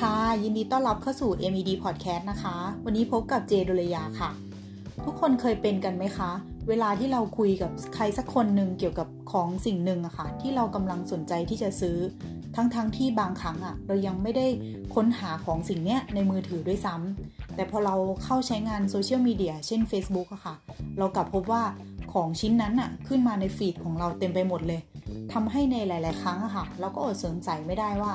ค่ะ ยินดีต้อนรับเข้าสู่ MED Podcast นะคะ วันนี้พบกับเจดุลยาค่ะ ทุกคนเคยเป็นกันไหมคะ เวลาที่เราคุยกับใครสักคนหนึ่งเกี่ยวกับของสิ่งหนึ่งอะค่ะ ที่เรากำลังสนใจที่จะซื้อ ทั้งๆทที่บางครั้งอะเรายังไม่ได้ค้นหาของสิ่งเนี้ยในมือถือด้วยซ้ำแต่พอเราเข้าใช้งานโซเชียลมีเดียเช่น Facebook อะค่ะ เรากลับพบว่าของชิ้นนั้นอะขึ้นมาในฟีดของเราเต็มไปหมดเลย ทำให้ในหลาย ๆ ครั้งอะค่ะ เราก็อดสงสัยไม่ได้ว่า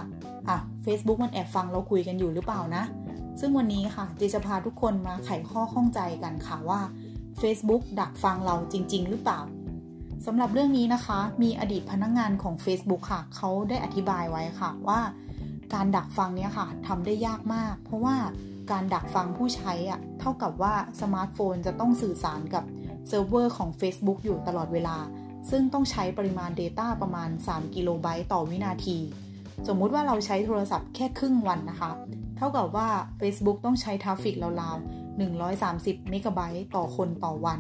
อะ Facebook มันแอบฟังเราคุยกันอยู่หรือเปล่านะ ซึ่งวันนี้ค่ะเจจะพาทุกคนมาไขข้อข้องใจกันค่ะว่า Facebook ดักฟังเราจริง ๆ หรือเปล่าสำหรับเรื่องนี้นะคะ มีอดีตพนักงงานของ Facebook ค่ะ เขาได้อธิบายไว้ค่ะว่า การดักฟังเนี้ยค่ะทำได้ยากมาก เพราะว่าการดักฟังผู้ใช้อะเท่ากับว่าสมาร์ทโฟนจะต้องสื่อสารกับเซิร์ฟเวอร์ของ Facebook อยู่ตลอดเวลา ซึ่งต้องใช้ปริมาณ Data ประมาณ 3 กิโลไบต์ต่อวินาที สมมุติว่าเราใช้โทรศัพท์แค่ครึ่งวันนะคะ เท่ากับว่า Facebook ต้องใช้ traffic ราวๆ 130 เมกะไบต์ต่อคนต่อวัน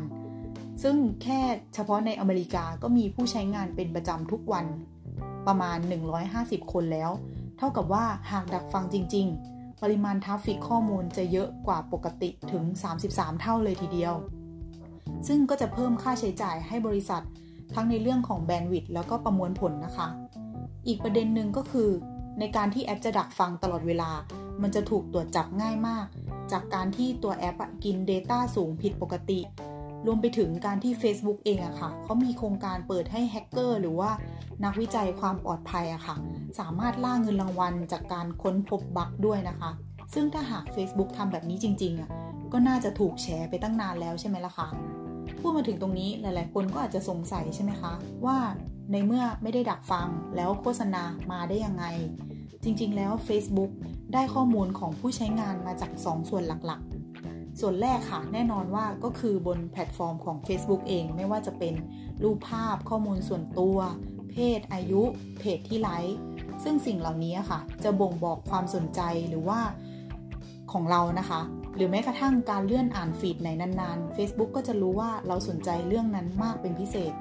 ซึ่งแค่เฉพาะในอเมริกาก็มีผู้ใช้งานเป็นประจำทุกวันประมาณ 150 คนแล้ว เท่ากับว่าหากดักฟังจริง ๆ ปริมาณ traffic ข้อมูลจะเยอะกว่าปกติถึง 33 เท่าเลยทีเดียว ซึ่งก็จะเพิ่มค่าใช้จ่ายให้บริษัท ทั้งในเรื่องของแบนด์วิดต์แล้วก็ประมวลผลนะคะ อีกประเด็นหนึ่งก็คือ ในการที่แอปจะดักฟังตลอดเวลา มันจะถูกตรวจจับง่ายมาก จากการที่ตัวแอปกิน Data สูงผิดปกติ รวมไปถึงการที่ Facebook เองอะค่ะเขามีโครงการเปิดให้แฮกเกอร์หรือว่านักวิจัยความปลอดภัยอะค่ะ สามารถล่าเงินรางวัลจากการค้นพบบั๊กด้วยนะคะ ซึ่งถ้าหาก Facebook ทำแบบนี้จริงๆอะก็น่าจะถูกแชร์ไปตั้งนานแล้วใช่ไหมล่ะคะ พูดมาถึงตรงนี้หลาย ๆ คนก็อาจจะสงสัยใช่ไหมคะ ว่าในเมื่อไม่ได้ดักฟังแล้วโฆษณามาได้ยังไง จริง ๆ แล้ว Facebook ได้ข้อมูลของผู้ใช้งานมาจาก 2 ส่วนหลัก ๆ ส่วนแรกค่ะ แน่นอนว่าก็คือบนแพลตฟอร์มของ Facebook เองไม่ว่าจะเป็นรูปภาพข้อมูลส่วนตัว เพศ อายุ เพจที่ไลค์ซึ่งสิ่งเหล่านี้ค่ะ จะบ่งบอกความสนใจหรือว่าของเรานะคะ หรือแม้กระทั่งการเลื่อนอ่าน feed ไหนนานๆ Facebook ก็จะรู้ว่าเราสนใจเรื่องนั้นมากเป็นพิเศษ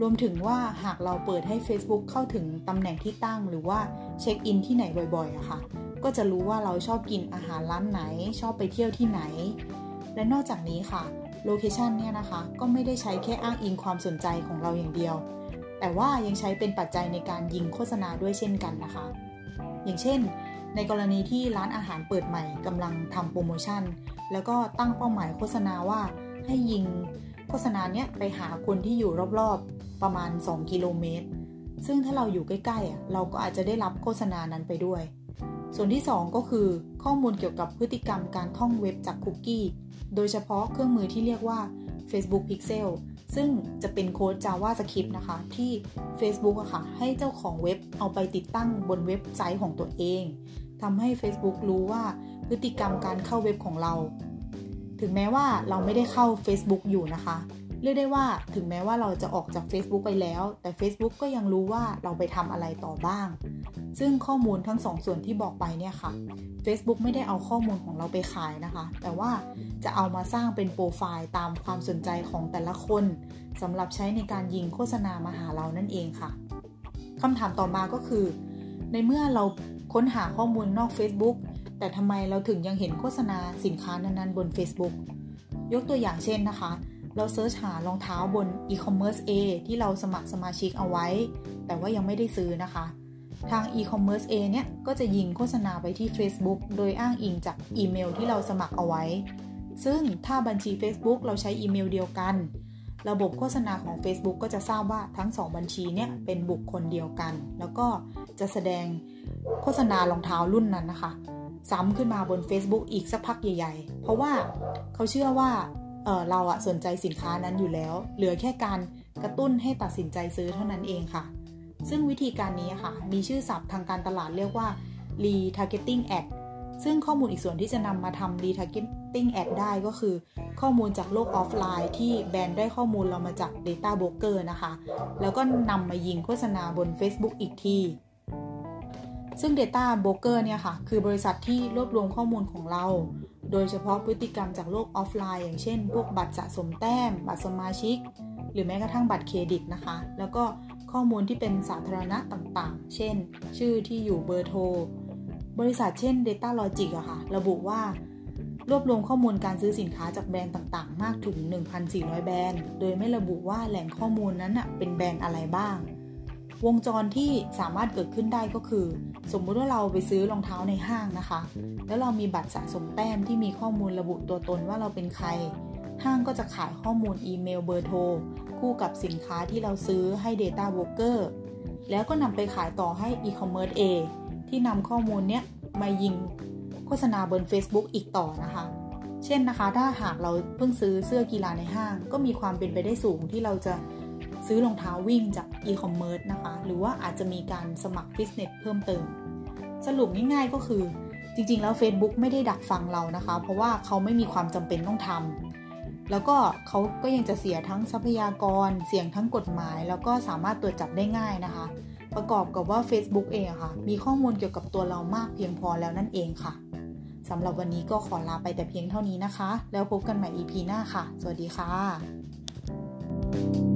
รวมถึงว่าหากเราเปิดให้ Facebook เข้าถึงตำแหน่งที่ตั้ง หรือว่าเช็คอินที่ไหนบ่อยๆอะค่ะ ก็จะรู้ว่าเราชอบกินอาหารร้านไหน ชอบไปเที่ยวที่ไหน และนอกจากนี้ค่ะ location เนี่ยนะคะก็ไม่ได้ใช้แค่อ้างอิงความสนใจของเราอย่างเดียว แต่ว่ายังใช้เป็นปัจจัยในการยิงโฆษณาด้วยเช่นกันนะคะ อย่างเช่น ในกรณีที่ร้านอาหารเปิดใหม่กำลังทำโปรโมชั่น แล้วก็ตั้งเป้าหมายโฆษณาว่าให้ยิงโฆษณาเนี้ยไปหาคนที่อยู่รอบๆประมาณ 2 กิโลเมตร ซึ่งถ้าเราอยู่ใกล้ๆเราก็อาจจะได้รับโฆษณานั้นไปด้วย ส่วนที่ 2 ก็คือข้อมูลเกี่ยวกับพฤติกรรมการท่องเว็บจากคุกกี้ โดยเฉพาะเครื่องมือที่เรียกว่า Facebook Pixel ซึ่งจะเป็นโค้ด JavaScript นะคะ ที่ Facebook อะค่ะ ให้เจ้าของเว็บเอาไปติดตั้งบนเว็บไซต์ของตัวเองทำให้ Facebook รู้ว่าพฤติกรรมการเข้าเว็บของเรา ถึงแม้ว่าเราไม่ได้เข้า Facebook อยู่นะคะ เรียกได้ว่าถึงแม้ว่าเราจะออกจาก Facebook ไปแล้ว แต่ Facebook ก็ยังรู้ว่าเราไปทำอะไรต่อบ้าง ซึ่งข้อมูลทั้งสองส่วนที่บอกไปเนี่ยค่ะ Facebook ไม่ได้เอาข้อมูลของเราไปขายนะคะ แต่ว่าจะเอามาสร้างเป็นโปรไฟล์ตามความสนใจของแต่ละคนสำหรับใช้ในการยิงโฆษณามาหาเรานั่นเองค่ะคำถามต่อมาก็คือ ในเมื่อเราค้นหาข้อมูลนอก Facebook แต่ทำไมเราถึงยังเห็นโฆษณาสินค้านั้นๆบน Facebook ยกตัวอย่างเช่นนะคะ เราเซิร์ชหารองเท้าบน e-commerce A ที่เราสมัครสมาชิกเอาไว้ แต่ว่ายังไม่ได้ซื้อนะคะ ทาง e-commerce A เนี่ย ก็จะยิงโฆษณาไปที่ Facebook โดยอ้างอิงจากอีเมลที่เราสมัครเอาไว้ ซึ่งถ้าบัญชี Facebook เราใช้อีเมลเดียวกัน ระบบโฆษณาของ Facebook ก็จะทราบว่าทั้ง 2 บัญชีเนี่ยเป็นบุคคลเดียวกัน แล้วก็จะแสดงโฆษณารองเท้ารุ่นนั้นนะคะ ซ้ำขึ้นมาบน Facebook อีกสักพักใหญ่ ๆ เพราะว่าเขาเชื่อว่า เเราอะสนใจสินค้านั้นอยู่แล้ว เหลือแค่การกระตุ้นให้ตัดสินใจซื้อเท่านั้นเองค่ะ ซึ่งวิธีการนี้ค่ะ มีชื่อศัพท์ทางการตลาดเรียกว่า retargeting ad ซึ่งข้อมูลอีกส่วนที่จะนำมาทำ retargeting ad ได้ก็คือ ข้อมูลจากโลกออฟไลน์ ที่แบรนด์ได้ข้อมูลเรามาจาก Data Broker นะคะ แล้วก็นำมายิงโฆษณาบน Facebook อีกที ซึ่ง Data Broker เนี่ยค่ะ คือบริษัทที่รวบรวมข้อมูลของเรา โดยเฉพาะพฤติกรรมจากโลกออฟไลน์ อย่างเช่น พวกบัตรสะสมแต้ม บัตรสมาชิก หรือแม้กระทั่งบัตรเครดิตนะคะ แล้วก็ข้อมูลที่เป็นสาธารณะต่างๆ เช่น ชื่อที่อยู่เบอร์โทร บริษัทเช่น Data Logic อะค่ะ ระบุว่ารวบรวมข้อมูลการซื้อสินค้าจากแบรนด์ต่างๆ มากถึง 1,400 แบรนด์ โดยไม่ระบุว่าแหล่งข้อมูลนั้นเป็นแบรนด์อะไรบ้าง วงจรที่สามารถเกิดขึ้นได้ก็คือ สมมุติว่าเราไปซื้อรองเท้าในห้างนะคะ แล้วเรามีบัตรสะสมแต้มที่มีข้อมูลระบุตัวตนว่าเราเป็นใคร ห้างก็จะขายข้อมูลอีเมลเบอร์โทร คู่กับสินค้าที่เราซื้อให้ Data Broker แล้วก็นำไปขายต่อให้ e-commerce A ที่นำข้อมูลเนี้ยมายิงโฆษณาบน Facebook อีกต่อนะคะ เช่นนะคะ ถ้าหากเราเพิ่งซื้อเสื้อกีฬาในห้าง ก็มีความเป็นไปได้สูงที่เราจะ ซื้อรองเท้าวิ่งจาก e-commerce นะคะ หรือว่าอาจจะมีการสมัครฟิตเนสเพิ่มเติม สรุปง่ายๆก็คือจริงๆ แล้ว Facebook ไม่ได้ดักฟังเรานะคะ เพราะว่าเขาไม่มีความจำเป็นต้องทำแล้วก็เขาก็ยังจะเสียทั้งทรัพยากร เสี่ยงทั้งกฎหมาย แล้วก็สามารถตรวจจับได้ง่ายนะคะ ประกอบกับว่า Facebook เองค่ะ มีข้อมูลเกี่ยวกับตัวเรามากเพียงพอแล้วนั่นเองค่ะสำหรับวันนี้ก็ขอลาไปแต่เพียงเท่านี้นะคะ แล้วพบกันใหม่ EP หน้าค่ะ สวัสดีค่ะ